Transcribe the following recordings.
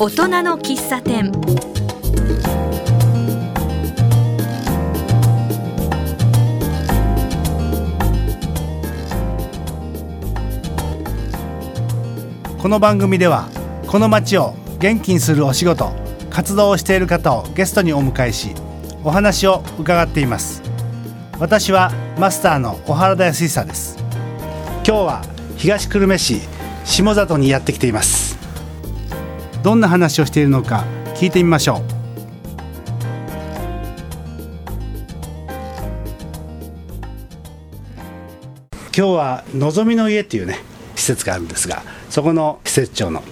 大人の喫茶店。この番組ではこの街を元気にするお仕事活動をしている方をゲストにお迎えしお話を伺っています。私はマスターの小原田康久です。今日は東久留米市下里にやってきています。どんな話をしているのか聞いてみましょう。今日はのぞみの家っていうね施設があるんですがそこの施設長の、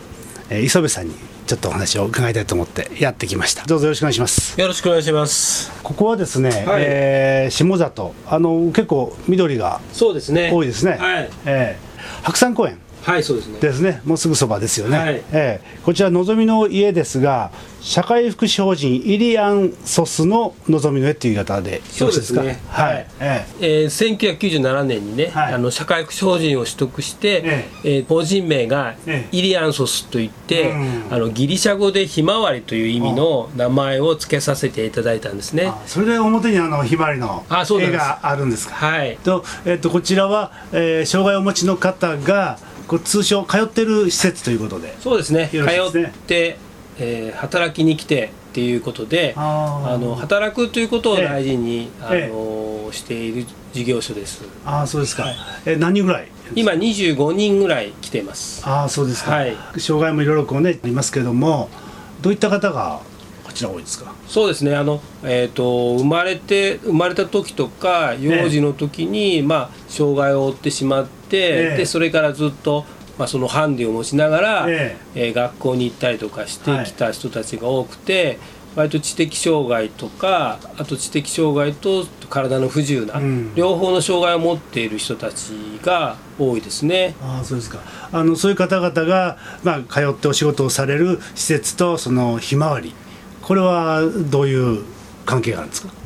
えー、磯部さんにちょっとお話を伺いたいと思ってやってきました。どうぞよろしくお願いします。よろしくお願いします。ここはですね、はい、えー、下里あの結構緑がそうですね。多いですね。はい、えー、白山公園はいそうですね。ですね。もうすぐそばですよね、はい、えー、こちらのぞみの家ですが社会福祉法人イリアンソスののぞみの絵っていう言い方でよろしいですか？ね。はい、ええ。ー、1997年にね、はい、あの社会福祉法人を取得して、ええ。ー、法人名がイリアンソスといって、あのギリシャ語でひまわりという意味の名前を付けさせていただいたんですね。それで表にあのひまわりの絵があるんですか？はい。と,、えー、とこちらは、えー、障害をお持ちの方がこう通称通ってる施設ということで。そうですね、ね、通って、えー、働きに来てっていうことであの働くということを大事に、えー、あのしている事業所です。ああそうですか、はい、え何人ぐらい？今25人ぐらい来ています。ああそうですか、はい、障害もいろいろこうねありますけれどもどういった方がこちら多いですか？そうですね。あの、えーと、生まれて生まれた時とか幼児の時に、えー、まあ、障害を負ってしまっでそれからずっとまあ、そのハンディを持ちながら、ええ。ー、学校に行ったりとかしてきた人たちが多くて、はい、割と知的障害とかあと知的障害と体の不自由な、うん、両方の障害を持っている人たちが多いですね。あそうですか。あのそういう方々が、まあ、通ってお仕事をされる施設とそのひまわり。これはどういう関係があるんですか？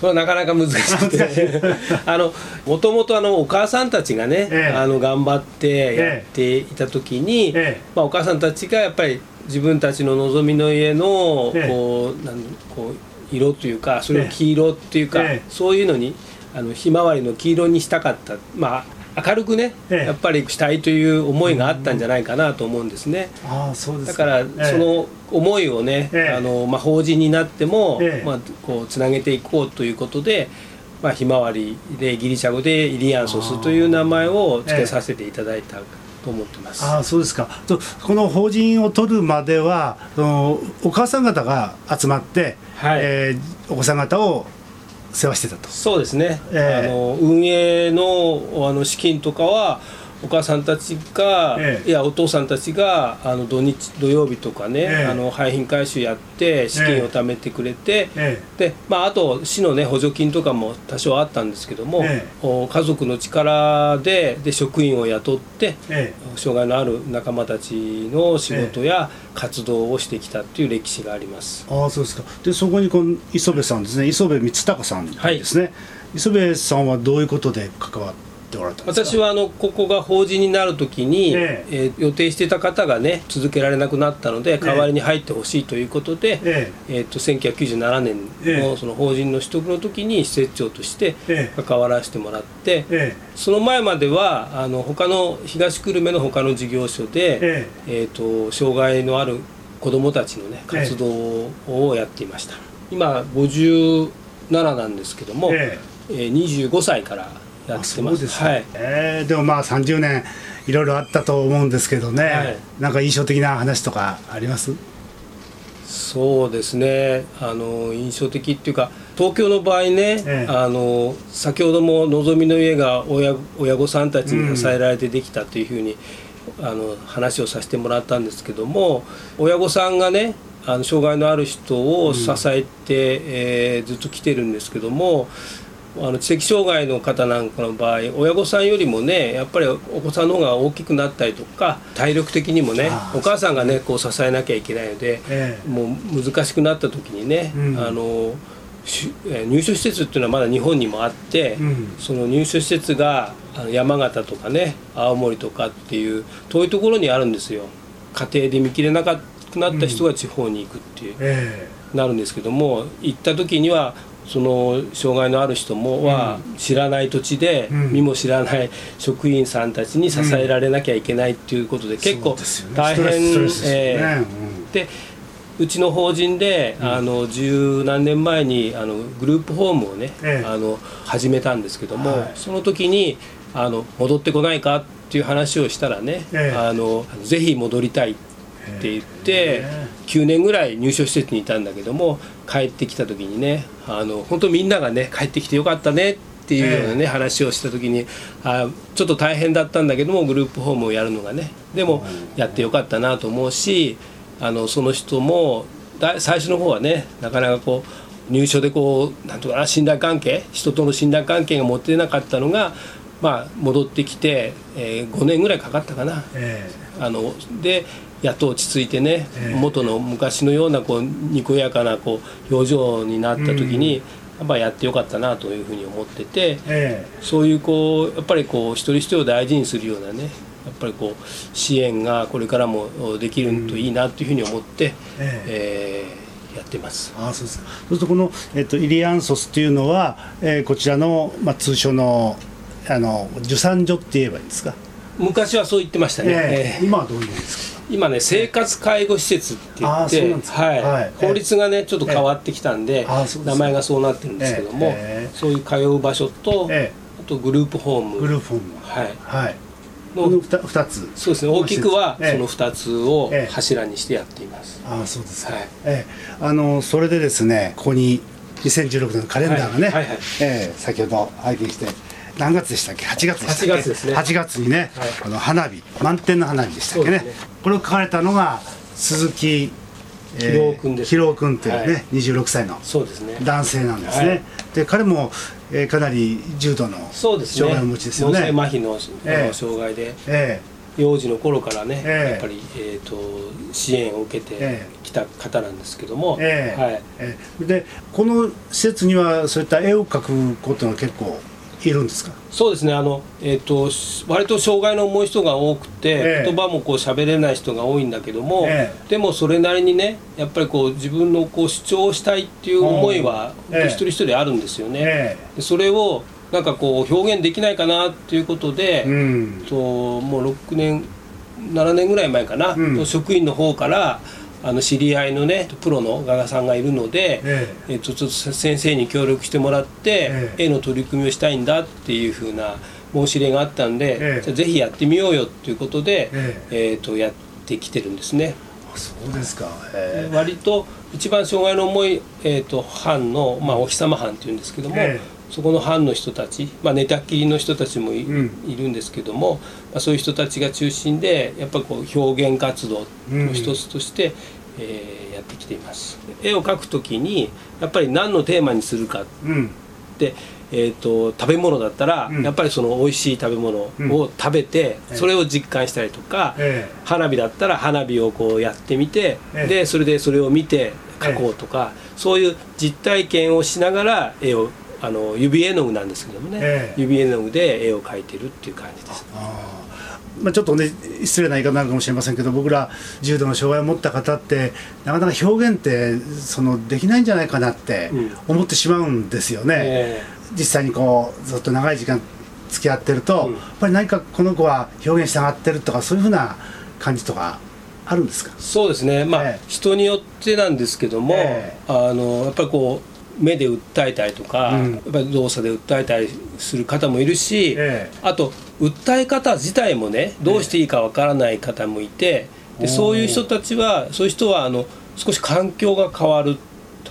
それはなかなか難しくて。あのもともとあのお母さんたちがね、ええ、あの頑張ってやっていた時に、え、まあ、お母さんたちがやっぱり自分たちの望みの家のこうなんこう色というかそれを黄色っていうか、そういうのにあのひまわりの黄色にしたかった。まあ明るくね、やっぱりしたいという思いがあったんじゃないかなと思うんですね。あそうですだからその思いをね、あのまあ、法人になっても、まあ、こうつなげていこうということで、まあ、ひまわりでギリシャ語でイリアンソスという名前を付けさせていただいた。と思ってます。あそうですか。とこの法人を取るまではそのお母さん方が集まって、はい、えー、お子さん方を世話してたと。そうですね、えー、あの運営のあの資金とかはお母さんたちが、ええ、いやお父さんたちがあの土日土曜日とかね、え、あの廃品回収やって資金を貯めてくれて、でまあ、あと市の、ね、補助金とかも多少あったんですけども、家族の力でで職員を雇って、障害のある仲間たちの仕事や活動をしてきたっていう歴史があります。あそうですか。でそこにこの磯部さんですね。磯部光隆さんですね、はい、磯部さんはどういうことで関わってっておられた私はあのここが法人になるときに、ええ。ー、予定していた方がね続けられなくなったので代わりに入ってほしいということで、ええ。えー、と1997年のその法人の取得の時に施設長として関わらせてもらって、えその前まではあの他の東久留米の他の事業所で、えー、と障害のある子どもたちのね活動をやっていました。今57なんですけども、えー、25歳からやってます。です、はい。えー、でもまあ30年いろいろあったと思うんですけどね、はい、なんか印象的な話とかあります？そうですね。あの印象的っていうか東京の場合ね、ええ、あの先ほどものぞみの家が親親御さんたちに支えられてできたというふうに、うん、あの話をさせてもらったんですけども親御さんがねあの障害のある人を支えて、うん、えー、ずっと来てるんですけどもあの知的障害の方なんかの場合親御さんよりもねやっぱりお子さんの方が大きくなったりとか体力的にもねお母さんがねこう支えなきゃいけないので、えもう難しくなった時にね、うん、あの入所施設っていうのはまだ日本にもあって、うん、その入所施設が山形とかね青森とかっていう遠いところにあるんですよ。家庭で見切れなかくなった人が地方に行くっていう、えー、なるんですけども行った時にはその障害のある人もは知らない土地で、身も知らない職員さんたちに支えられなきゃいけないっていうことで、結構大変、えでうちの法人で、あの十何年前にあのグループホームをね、あの始めたんですけども、その時にあの戻ってこないかっていう話をしたらね、あのぜひ戻りたいって言って9年ぐらい入所施設にいたんだけども帰ってきた時にねあの本当みんながね帰ってきてよかったねっていうようなね、話をした時にあちょっと大変だったんだけどもグループホームをやるのがね。でもやってよかったなと思うしあのその人も最初の方はねなかなかこう入所でこうなんとかな信頼関係人との信頼関係が持てなかったのがまあ、戻ってきて、えー、5年ぐらいかかったかな、えー、あのでやっと落ち着いてね、えー、元の昔のようなこうにこやかなこう表情になった時に、うん、やっぱやってよかったなというふうに思ってて、えー、そういうこうやっぱりこう一人一人を大事にするようなねやっぱりこう支援がこれからもできるといいなというふうに思って、えー、えーやってます。あそうですそうするとこの、えっと、イリアンソスというのは、えー、こちらの、まあ、通称のあの受産所って言えばいいんですか？昔はそう言ってましたね、えー、今はどういうんですか？今ね生活介護施設って言って、はい。はい、法律がねちょっと変わってきたんで、名前がそうなってるんですけども、そういう通う場所と、あとグループホーム。グループホーム。はい、はい。の 2, 2つ。そうですね。大きくはその2つを柱にしてやっています、ああそうですか、はい。ええ、あのそれでですねここに2016年のカレンダーがね、先ほど拝見して何月でしたっけ？8月でしたっけ？8月ですね。8月にね、はい、あの花火満天の花火でしたっけね、ね、これを書かれたのが鈴木広尾君です、広尾君というね、はい、26歳の男性なんですね、はい、で彼も、えー、かなり重度の障害をお持ちですよね。ね麻痺の、えー、障害で、えー、幼児の頃からね、えー、やっぱり、えーと、支援を受けてきた方なんですけども、えー、はい。えー、でこの施設にはそういった絵を描くことが結構いるんですか？そうですね。あの、えーと、割と障害の重い人が多くて、えー、言葉もこう喋れない人が多いんだけども、えー、でもそれなりにねやっぱりこう自分のこう主張したいっていう思いは、えー、一人一人あるんですよね。でそれをなんかこう表現できないかなっていうことで、うん、ともう6年7年ぐらい前かな、うん、職員の方からあの知り合いのねプロの画家さんがいるので、ええ。えちょっと先生に協力してもらって、絵の取り組みをしたいんだっていうふうな申し入れがあったんで、じゃぜひやってみようよっていうことで、えー、とやってきてるんですね。そうですか、割と一番障害の重い、えー、と藩の、まあ、お日様藩っていうんですけども、そこの藩の人たち、まあ、寝たきりの人たちもいうん、いるんですけども、まあ、そういう人たちが中心でやっぱりこう表現活動の一つとして、うん、えー、やってきています。絵を描くときにやっぱり何のテーマにするかって、えーと、食べ物だったら、うん、やっぱりその美味しい食べ物を食べて、うん、それを実感したりとか、えー、花火だったら花火をこうやってみて、えー、でそれでそれを見て描こうとか、えー、そういう実体験をしながら絵をあの指絵の具なんですけどもね、えー、指絵の具で絵を描いてるっていう感じです。まあ、ちょっとね失礼な言い方になるかもしれませんけど僕ら重度の障害を持った方ってなかなか表現ってそのできないんじゃないかなって思ってしまうんですよね。うんえ。ー、実際にこうずっと長い時間付き合ってると、うん、やっぱり何かこの子は表現したがってるとかそういうふうな感じとかあるんですか？そうですね。まあ、えー、人によってなんですけども、えー、あのやっぱりこう目で訴えたりとか、うん、やっぱり動作で訴えたりする方もいるし、ええ、あと訴え方自体もねどうしていいかわからない方もいて、でそういう人たちはそういう人はあの少し環境が変わる。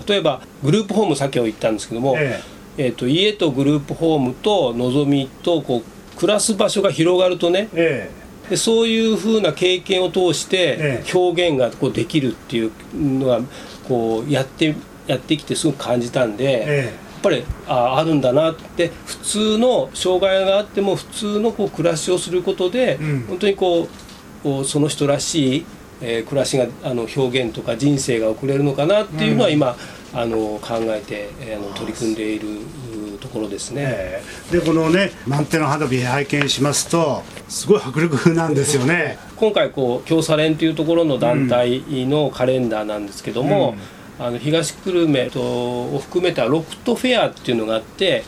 例えばグループホームさっきも言ったんですけども、ええ。えーと、家とグループホームとのぞみとこう暮らす場所が広がるとね、ええ、でそういうふうな経験を通して表現がこうできるっていうのはこうやってやってきてすごく感じたんで、ええ、やっぱりああるんだなって普通の障害があっても普通のこう暮らしをすることで、うん、本当にこうその人らしい、えー、暮らしがあの表現とか人生が送れるのかなっていうのは今、うん、あの考えて、えー、あの取り組んでいるところですね。でこのね満点の花火拝見しますとすごい迫力なんですよね。今回こう京サレンというところの団体のカレンダーなんですけども、うん、あの東久留米とを含めたロクトフェアっていうのがあって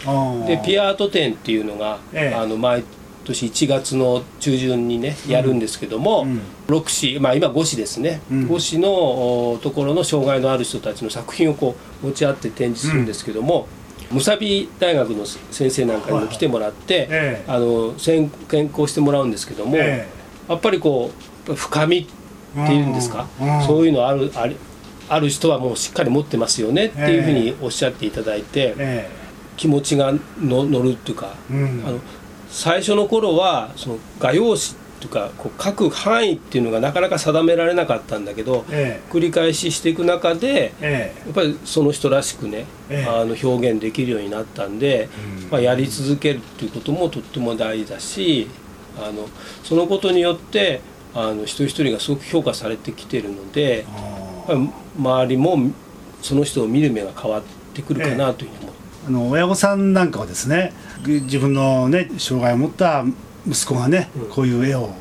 でピアート展っていうのが、ええ、あの毎年1月の中旬にねやるんですけども、うん、6市、まあ、今5市ですね、うん、5市のところの障害のある人たちの作品をこう持ち合って展示するんですけども、むさび大学の先生なんかにも来てもらって、えあの選考してもらうんですけども、え、やっぱりこう深みっていうんですか、そういうのあるありある人はもうしっかり持ってますよねっていうふうにおっしゃっていただいて、気持ちがの乗るっていうか、うん、あの最初の頃はその画用紙というかこう書く範囲っていうのがなかなか定められなかったんだけど、ええ、繰り返ししていく中で、え、やっぱりその人らしくね、あの表現できるようになったんで、うん、まあ、やり続けるっていうこともとっても大事だしあのそのことによってあの一人一人がすごく評価されてきてるので周りもその人を見る目が変わってくるかなというふうに思って。あの親御さんなんかはですね自分のね障害を持った息子がね、うん、こういう絵を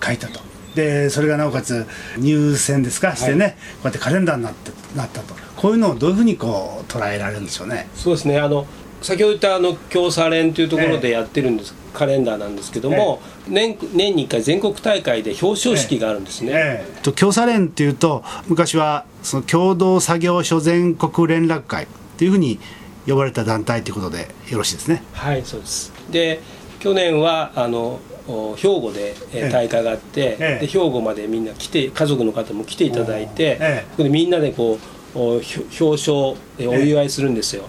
描いたと。でそれがなおかつ入選ですかしてね、はい、こうやってカレンダーになってなったと。こういうのをどういうふうにこう捉えられるんでしょうね。そうですね。あの先ほど言ったあの京サレンというところでやってるんです、えー、カレンダーなんですけども、えー、年年に1回全国大会で表彰式があるんですね。えー、と京サレンっていうと昔はその共同作業所全国連絡会っていうふうに呼ばれた団体ということでよろしいですね。はいそうです。で去年はあの兵庫で大会があって、ええ、で兵庫までみんな来て家族の方も来ていただいて、ええ、みんなでこう表彰お祝いするんですよ、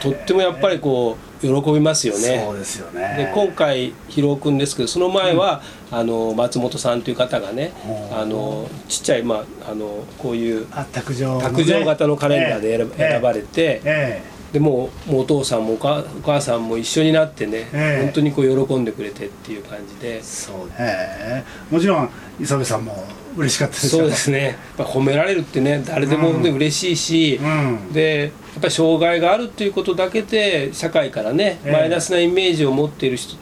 とってもやっぱりこう喜びますよね。そうですよね。で今回広尾君ですけどその前は、うん、あの松本さんという方がねあのちっちゃい、まあ、あのこういう卓上、ね、卓上型のカレンダーで選,、ばれて、でももうお父さんもお母さんも一緒になってね、えー、本当にこう喜んでくれてっていう感じで。そうね。もちろん磯部さんも嬉しかったですそうですね。やっぱ褒められるってね誰でもね、うん、嬉しいし、うん、でやっぱり障害があるっていうことだけで社会からね、えー、マイナスなイメージを持っている人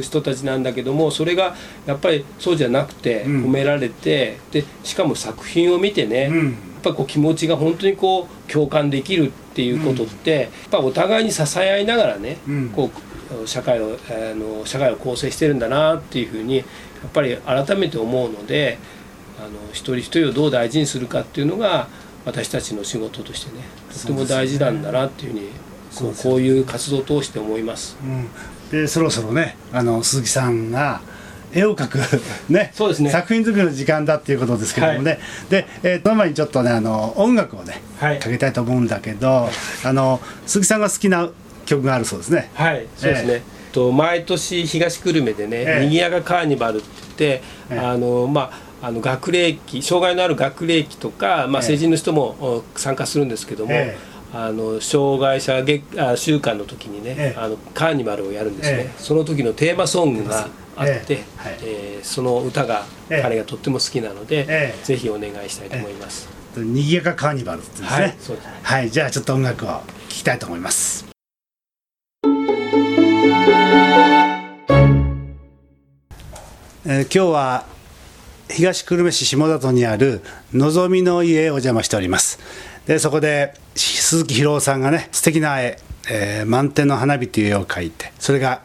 人たちなんだけどもそれがやっぱりそうじゃなくて褒められて、でしかも作品を見てね、っぱこう気持ちが本当にこう共感できるっていうことって、やっぱお互いに支え合いながらね、こう社会をあの社会を構成してるんだなっていうふうにやっぱり改めて思うのであの一人一人をどう大事にするかっていうのが私たちの仕事としてねとても大事なんだなっていうふうにこうこういう活動を通して思います。うん、でそろそろねあの鈴木さんが絵を描く ねそうですね。作品作りの時間だっていうことですけどもね、はい、で、えー、その前にちょっとねあの音楽をね、はい、かけたいと思うんだけどあの鈴木さんが好きな曲があるそうですね。はいそうですね、えー、と毎年東久留米でね、えー、にぎやかカーニバルって、えー、あのまああの学齢期障害のある学齢期とか、まあ、成人の人も参加するんですけども、えー、あの障害者月あ週間の時にね、えー、あのカーニバルをやるんですね、その時のテーマソングがあって、ええ。ー、その歌が彼がとっても好きなので、えー、ぜひお願いしたいと思います。えー、にぎやかカーニバルですね。はい、そうです。ね。はい、じゃあちょっと音楽を聴きたいと思います。えー、今日は東久留米市下里にあるのぞみの家へお邪魔しております。でそこで鈴木博さんがね素敵な絵、えー、満天の花火という絵を描いてそれが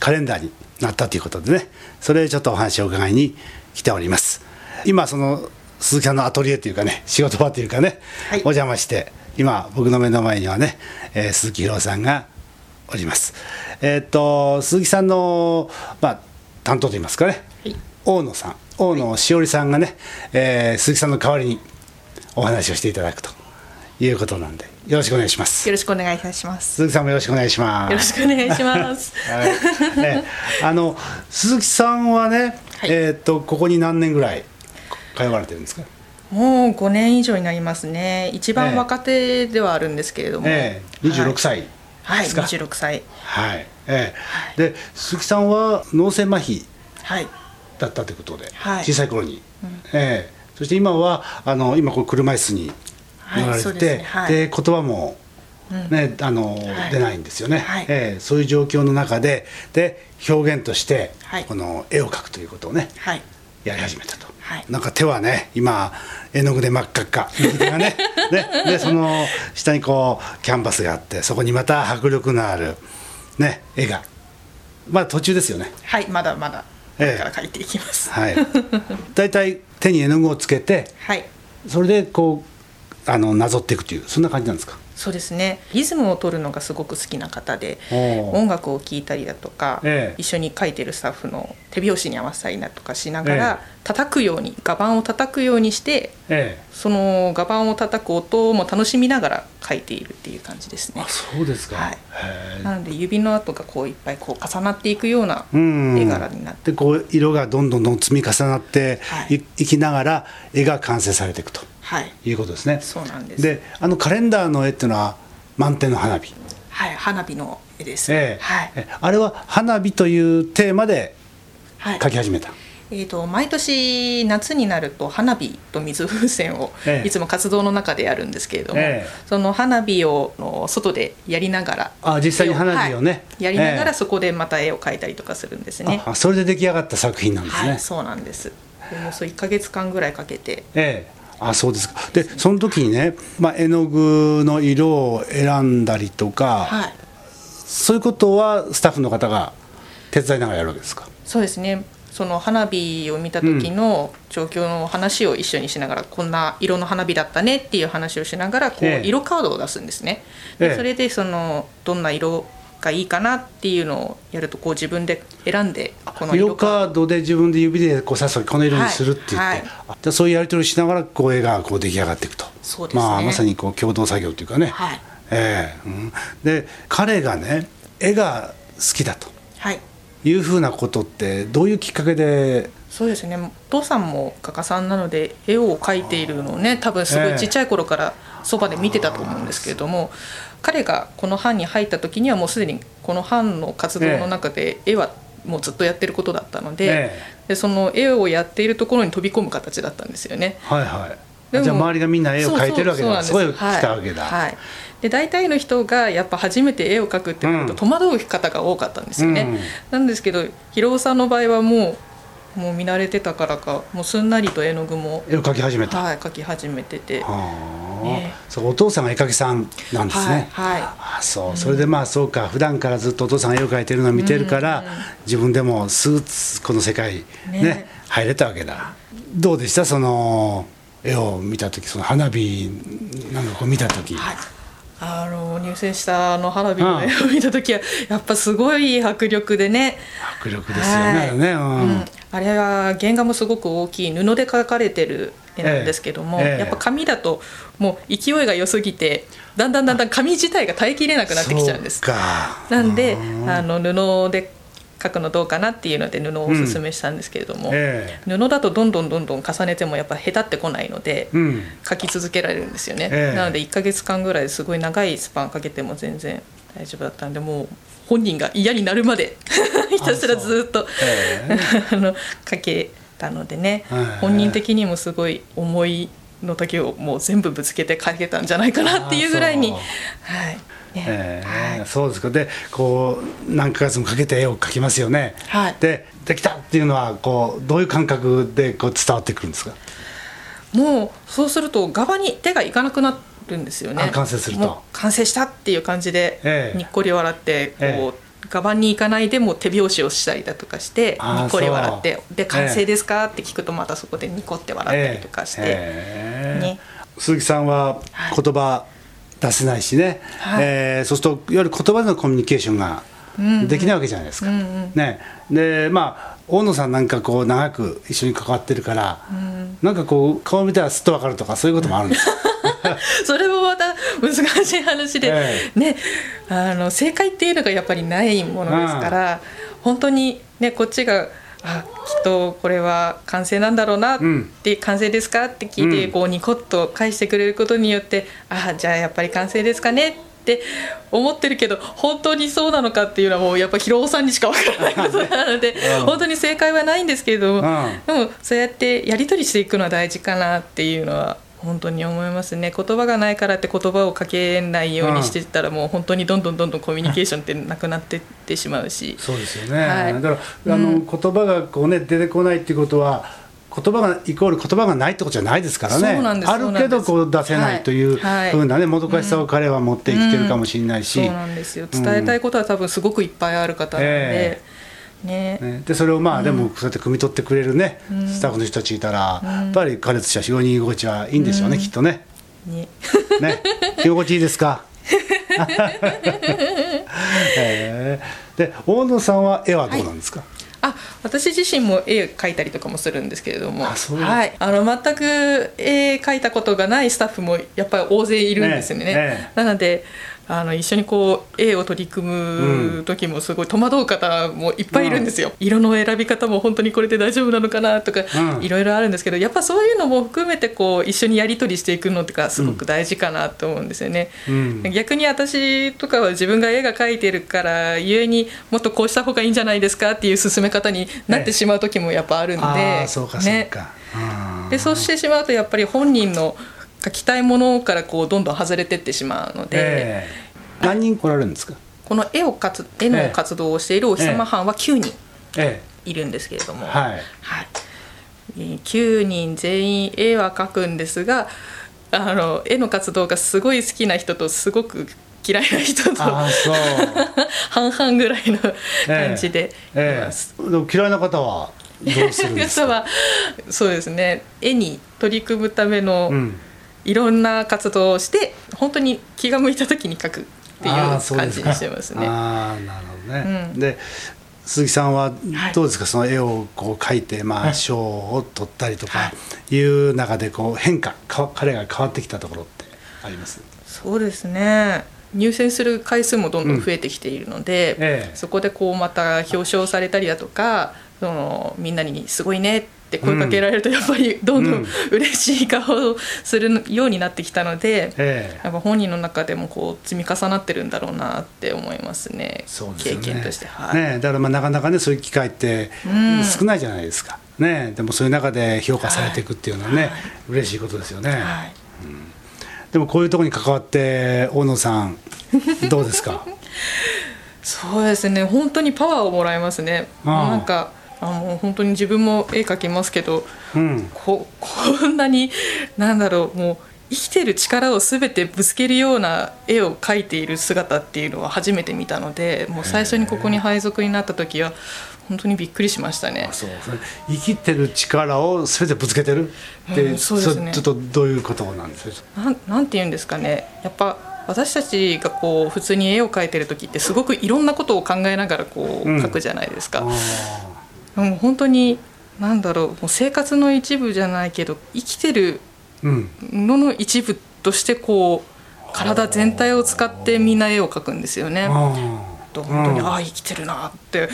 カレンダーになったということでねそれでちょっとお話を伺いに来ております。今その鈴木さんのアトリエというかね仕事場というかね、はい、お邪魔して今僕の目の前にはね、えー、鈴木宏さんがおります。えー、っと鈴木さんの、まあ、担当といいますかね、はい、大野さん大野しおりさんがね、えー、鈴木さんの代わりにお話をしていただくということなんでよろしくお願いします。よろしくお願いいたします。鈴木さんもよろしくお願いします。よろしくお願いします。はい、ね、あの鈴木さんはね、はい、えっ、とここに何年ぐらい通われてるんですか？もう5年以上になりますね。一番若手ではあるんですけれども、ええ、26歳はい、はい、26歳。はい、ええ、で鈴木さんは脳性麻痺だったということで、はい、小さい頃に、うん、ええ、そして今はあの今これ車椅子に乗られて、はい、で、ね。はい、言葉もねあの、はい。出ないんですよね、はい。えーそういう状況の中でで表現として、はい。この絵を描くということをねはい。やり始めたと、はい。なんか手はね今絵の具で真っ赤っか。右手がね。ね。でその下にこうキャンバスがあってそこにまた迫力のある、ね、絵が。まあ途中ですよね。はいまだまだ。これから描いていきます。はい。大体手に絵の具をつけてはい。それでこうあのなぞっていくというそんな感じなんですか？そうですね。リズムを取るのがすごく好きな方で音楽を聴いたりだとか、ええ。一緒に書いてるスタッフの手拍子に合わせたりだとかしながら、え叩くように画板を叩くようにしてええ。その画板を叩く音も楽しみながら書いているっていう感じですね。あ。そうですか、はい。なので指の跡がこういっぱいこう重なっていくようなうん。絵柄になって、でこう色がどんどんどん積み重なってはい。い,、きながら絵が完成されていくと。はい、い。うことですね。そうなんです。であのカレンダーの絵っていうのは満天の花火、はい、花火の絵です。ええ。はい、えあれは花火というテーマではい、描き始めた、えー、と毎年夏になると花火と水風船をええ。いつも活動の中でやるんですけれども、ええ。その花火をの外でやりながらあ実際に花火をね。はいやりながええ。らそこでまた絵を描いたりとかするんですね。あそれで出来上がった作品なんですね、はい、そうなんです。およそ1か月間ぐらいかけてええあそうですか。でその時にね、まあ、絵の具の色を選んだりとか、はい。そういうことはスタッフの方が手伝いながらやるわけですか？そうですね。その花火を見た時の状況の話を一緒にしながら、こんな色の花火だったねっていう話をしながらこう、ええ。色カードを出すんですね。ええ。でそれでそのどんな色がいいかなっていうのをやるとこう自分で選んでこの色色カーカードで自分で指でこう刺すこの色にするって言って、はいはい。あじゃあそういうやり取りをしながらこう絵がこう出来上がっていくと。そうですね。まあ、まさにこう共同作業というかね、はい。ええ。うん、で彼がね絵が好きだと。はい。いうふうなことってどういうきっかけで？そうですね。お父さんも画家さんなので絵を描いているのをね多分すごええ。いちっちゃい頃からそばで見てたと思うんですけれども、彼がこの班に入った時にはもうすでにこの班の活動の中で絵はもうずっとやってることだったので,、えでその絵をやっているところに飛び込む形だったんですよね。はいはい。でもじゃあ周りがみんな絵を描いてるわけだ。そうそうそこへ来たわけだ、はいはい。で大体の人がやっぱ初めて絵を描くってなるとうん戸惑う方が多かったんですよね、うん。なんですけど広尾さんの場合はもうもう見慣れてたからかもうすんなりと絵の具も、絵を描き始めた、はい、描き始めてて、はあ、ね。そうお父さんが絵描きさんなんですね、はいはい。あそう。それでまあそうか。普段からずっとお父さんが絵を描いてるのを見てるから、自分でもすぐこの世界ね。ね入れたわけだ。どうでした？その絵を見た時その花火なんかこう見た時、はい。あの入選したあの花火の絵を見た時はやっぱすごい迫力でね。迫力ですよね、はいあれね、うん。うん。あれは原画もすごく大きい布で描かれてる絵なんですけども、やっぱ紙だともう勢いが良すぎてだんだんだんだん紙自体が耐えきれなくなってきちゃうんです。なんでうん。あの布で描くのどうかなっていうので布をおすすめしたんですけれども、え布だとどんどんどんどん重ねてもやっぱへたってこないので、えうん。描き続けられるんですよね、ええ。なので1ヶ月間ぐらいすごい長いスパンかけても全然大丈夫だったんでもう本人が嫌になるまでひたすらずっとええ。あのかけたのでね、はい本人的にもすごい思いの時をもう全部ぶつけてかけたんじゃないかなっていうぐらいにはい。ね。ええはい。そうですか。でこう何ヶ月もかけて絵を描きますよね、はい。でできたっていうのはこうどういう感覚でこう伝わってくるんですか？もうそうすると側に手がいかなくなるんですよね。あ完成すると。完成したっていう感じでええ。にっこり笑ってこう、え側に行かないでもう手拍子をしたりだとかしてにっこり笑ってで完成ですか？って聞くとまたそこでニコって笑ったりとかして、ええ。ね。鈴木さんははい言葉出せないしね、はい。えーそうするといわゆる言葉でのコミュニケーションができないわけじゃないですか。うんうん。ね、でまあ大野さんなんかこう長く一緒に関わってるから、なんかこう顔見たらすっと分かるとかそういうこともあるんですか？それもまた 難しい話で、えねあの正解っていうのがやっぱりないものですから、本当にねこっちがあきっとこれは完成なんだろうなって、完成ですかって聞いて、うん。こうニコッと返してくれることによってあじゃあやっぱり完成ですかねって思ってるけど本当にそうなのかっていうのはもうやっぱ広尾さんにしかわからないことなので、うん。本当に正解はないんですけれども、うん。でもそうやってやり取りしていくのは大事かなっていうのは本当に思いますね。言葉がないからって言葉をかけないようにしてたら、もう本当にどんどんどんどんコミュニケーションってなくなっていってしまうし。そうですよね、はい、だからあの、うん、言葉がこう、ね、出てこないっていうことは言葉がイコール言葉がないってことじゃないですからね。あるけどこう出せないというふうなね、もどかしさを彼は持って生きてるかもしれないし、そうなんですよ。伝えたいことは多分すごくいっぱいある方なんで。えーね、ね、でそれをまあ、でもそうやって汲み取ってくれるね、うん、スタッフの人たちいたら、やっぱり彼としては非常に居心地はいいんでしょうね、きっとね。ね。ね。居心地いいですか？えー、で大野さんは絵はどうなんですか、はい。あ私自身も絵描いたりとかもするんですけれども。はい、あの全く絵描いたことがないスタッフもやっぱり大勢いるんですよね。ねなのであの一緒にこう絵を取り組む時もすごい戸惑う方もいっぱいいるんですよ、うん、色の選び方も本当にこれで大丈夫なのかなとか、いろいろあるんですけどやっぱそういうのも含めてこう一緒にやり取りしていくのとかすごく大事かなと思うんですよね、うん、逆に私とかは自分が絵が描いてるからゆえにもっとこうした方がいいんじゃないですかっていう進め方になってしまう時もやっぱあるんで、ね、そうかそうか、でそうしてしまうとやっぱり本人の書きたいものからこうどんどん外れてってしまうので、えー、何人来られるんですか？この絵をかつ絵の活動をしているお日様班は9人いるんですけれども、えー、はい、はい、9人全員絵は描くんですがあの絵の活動がすごい好きな人とすごく嫌いな人と 半々ぐらいの感じでいます、えーえー、嫌いな方はどうするんですか？そうですね。絵に取り組むための、うんいろんな活動をして本当に気が向いた時に書くっていう感じにしてますね。ああなるほどね、うん、で鈴木さんはどうですか、はい、その絵をこう描いて、まあ、賞を取ったりとかい。う中でこう変化彼が変わってきたところってあります？そうですね。入選する回数もどんどん増えてきているので、うんええ、そこでこうまた表彰されたりだとかそのみんなに「すごいね」って声かけられるとやっぱりどんどん嬉しい顔をするようになってきたので、やっぱ本人の中でもこう積み重なってるんだろうなって思いますね、すね。経験として、はい、ね、だからまあなかなかねそういう機会って少ないじゃないですか、ね、でもそういう中で評価されていくっていうのはね、はい、嬉しいことですよね。はい。うん、でもこういうところに関わって大野さんどうですか？そうですね。本当にパワーをもらいますね。なんかあもう本当に自分も絵描きますけど、うん、ここんなになんだろうもう生きてる力を全てぶつけるような絵を描いている姿っていうのは初めて見たのでもう最初にここに配属になった時は本当にびっくりしましたね。そう。生きてる力を全てぶつけてる？って、うん、そうですね、ちょっとどういうことなんです？かなんなんて言うんですかね。やっぱ私たちがこう普通に絵を描いてる時ってすごくいろんなことを考えながらこう描くじゃないですか。うんもう本当に何だろうもう生活の一部じゃないけど生きてるのの一部としてこう体全体を使ってみんな絵を描くんですよね。と本当に、ああ生きてるなって。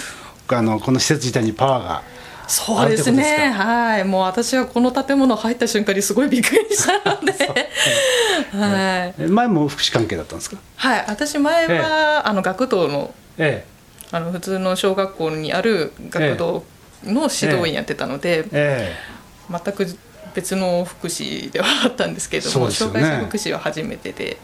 あのこの施設自体にパワーがそうですね。はい。もう私はこの建物入った瞬間にすごいびっくりしたので。はい、前も福祉関係だったんですか？はい。私前は、ええ、あの学童の,、ええ、あの普通の小学校にある学童の指導員やってたので、えー、全く別の福祉ではあったんですけれども、ね、障害者福祉は初めてで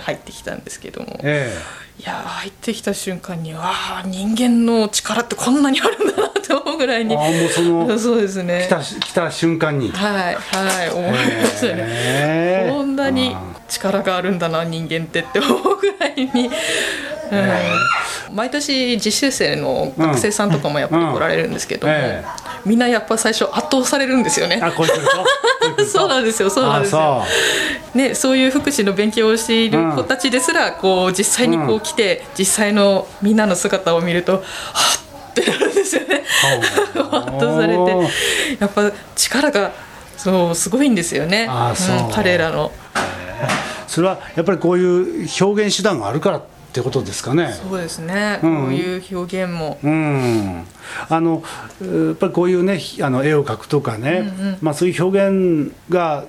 入ってきたんですけども、えー、いや入ってきた瞬間にああ人間の力ってこんなにあるんだなって思うぐらいにあもうその そうですね。来た来た瞬間に。はいはい思いましたね、えー、こんなに力があるんだな人間ってって思うぐらいにうん、毎年実習生の学生さんとかもやっぱり来られるんですけども、みんなやっぱ最初圧倒されるんですよね。そうなんですよそうなんですよ。ねそういう福祉の勉強をしている子たちですら、こう実際にこう来て、実際のみんなの姿を見るとはっってなるんですよね。圧倒されて。やっぱ力がそうすごいんですよね、う。ん、彼らの。それはやっぱりこういう表現手段があるからってことですかね。そうですね。うん、こういう表現も。うん。あのやっぱりこういうねあの絵を描くとかね、うんうん、まあそういう表現が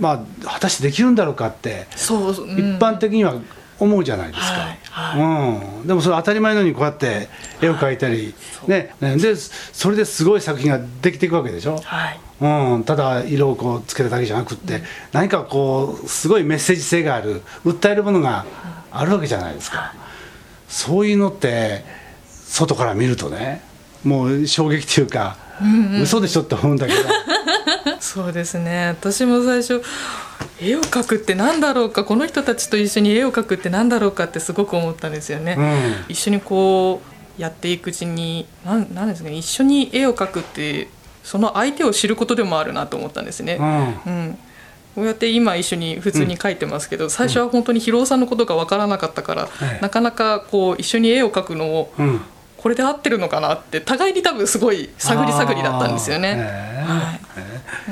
まあ果たしてできるんだろうかって。そう、うん、一般的には思うじゃないですか、はいはいうん、でもそれ当たり前のようにこうやって絵を描いたり、ねねでそれですごい作品ができていくわけでしょ、はいうん、ただ色をこうつけただけじゃなくって、何かこうすごいメッセージ性がある訴えるものがあるわけじゃないですか、そういうのって外から見るとねもう衝撃というか、嘘でしょって思うんだけど。そうですね。私も最初絵を描くって何だろうかこの人たちと一緒に絵を描くって何だろうかってすごく思ったんですよね、うん。一緒にこうやっていくうちになんなんですかね一緒に絵を描くってその相手を知ることでもあるなと思ったんですね、うん。うん、こうやって今一緒に普通に描いてますけど、最初は本当に広尾さんのことが分からなかったから、ええなかなかこう一緒に絵を描くのをうん。これで合ってるのかなって互いに多分すごい探り探りだったんですよね。は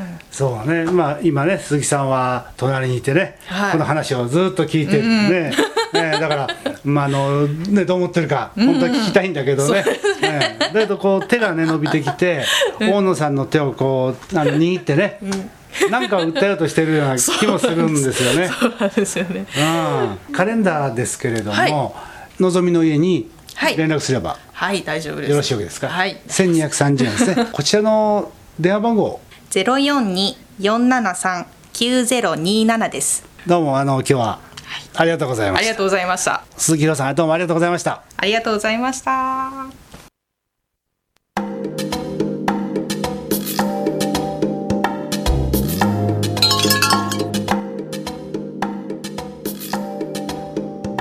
いそうね、まあ、今ね鈴木さんは隣にいてね、はい。この話をずっと聞いてね、ねだから、まああのね、どう思ってるか本当は聞きたいんだけどね,、ね。だけどこう手がね伸びてきて大野さんの手をこうあの握ってね、なんか訴えようとしてるような気もするんですよね。そうなんですよね。うん、カレンダーですけれども、はい。のぞみの家にはい。連絡すればはい大丈夫です。よろしいですか、はい。1230円ですね。こちらの電話番号ゼロ四二四七三九ゼロ二七です。どうもあの今日はありがとうございましたありがとうございました。鈴木宏さんどうもありがとうございましたありがとうございました。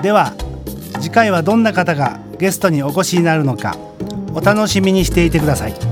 では次回はどんな方がゲストにお越しになるのかお楽しみにしていてください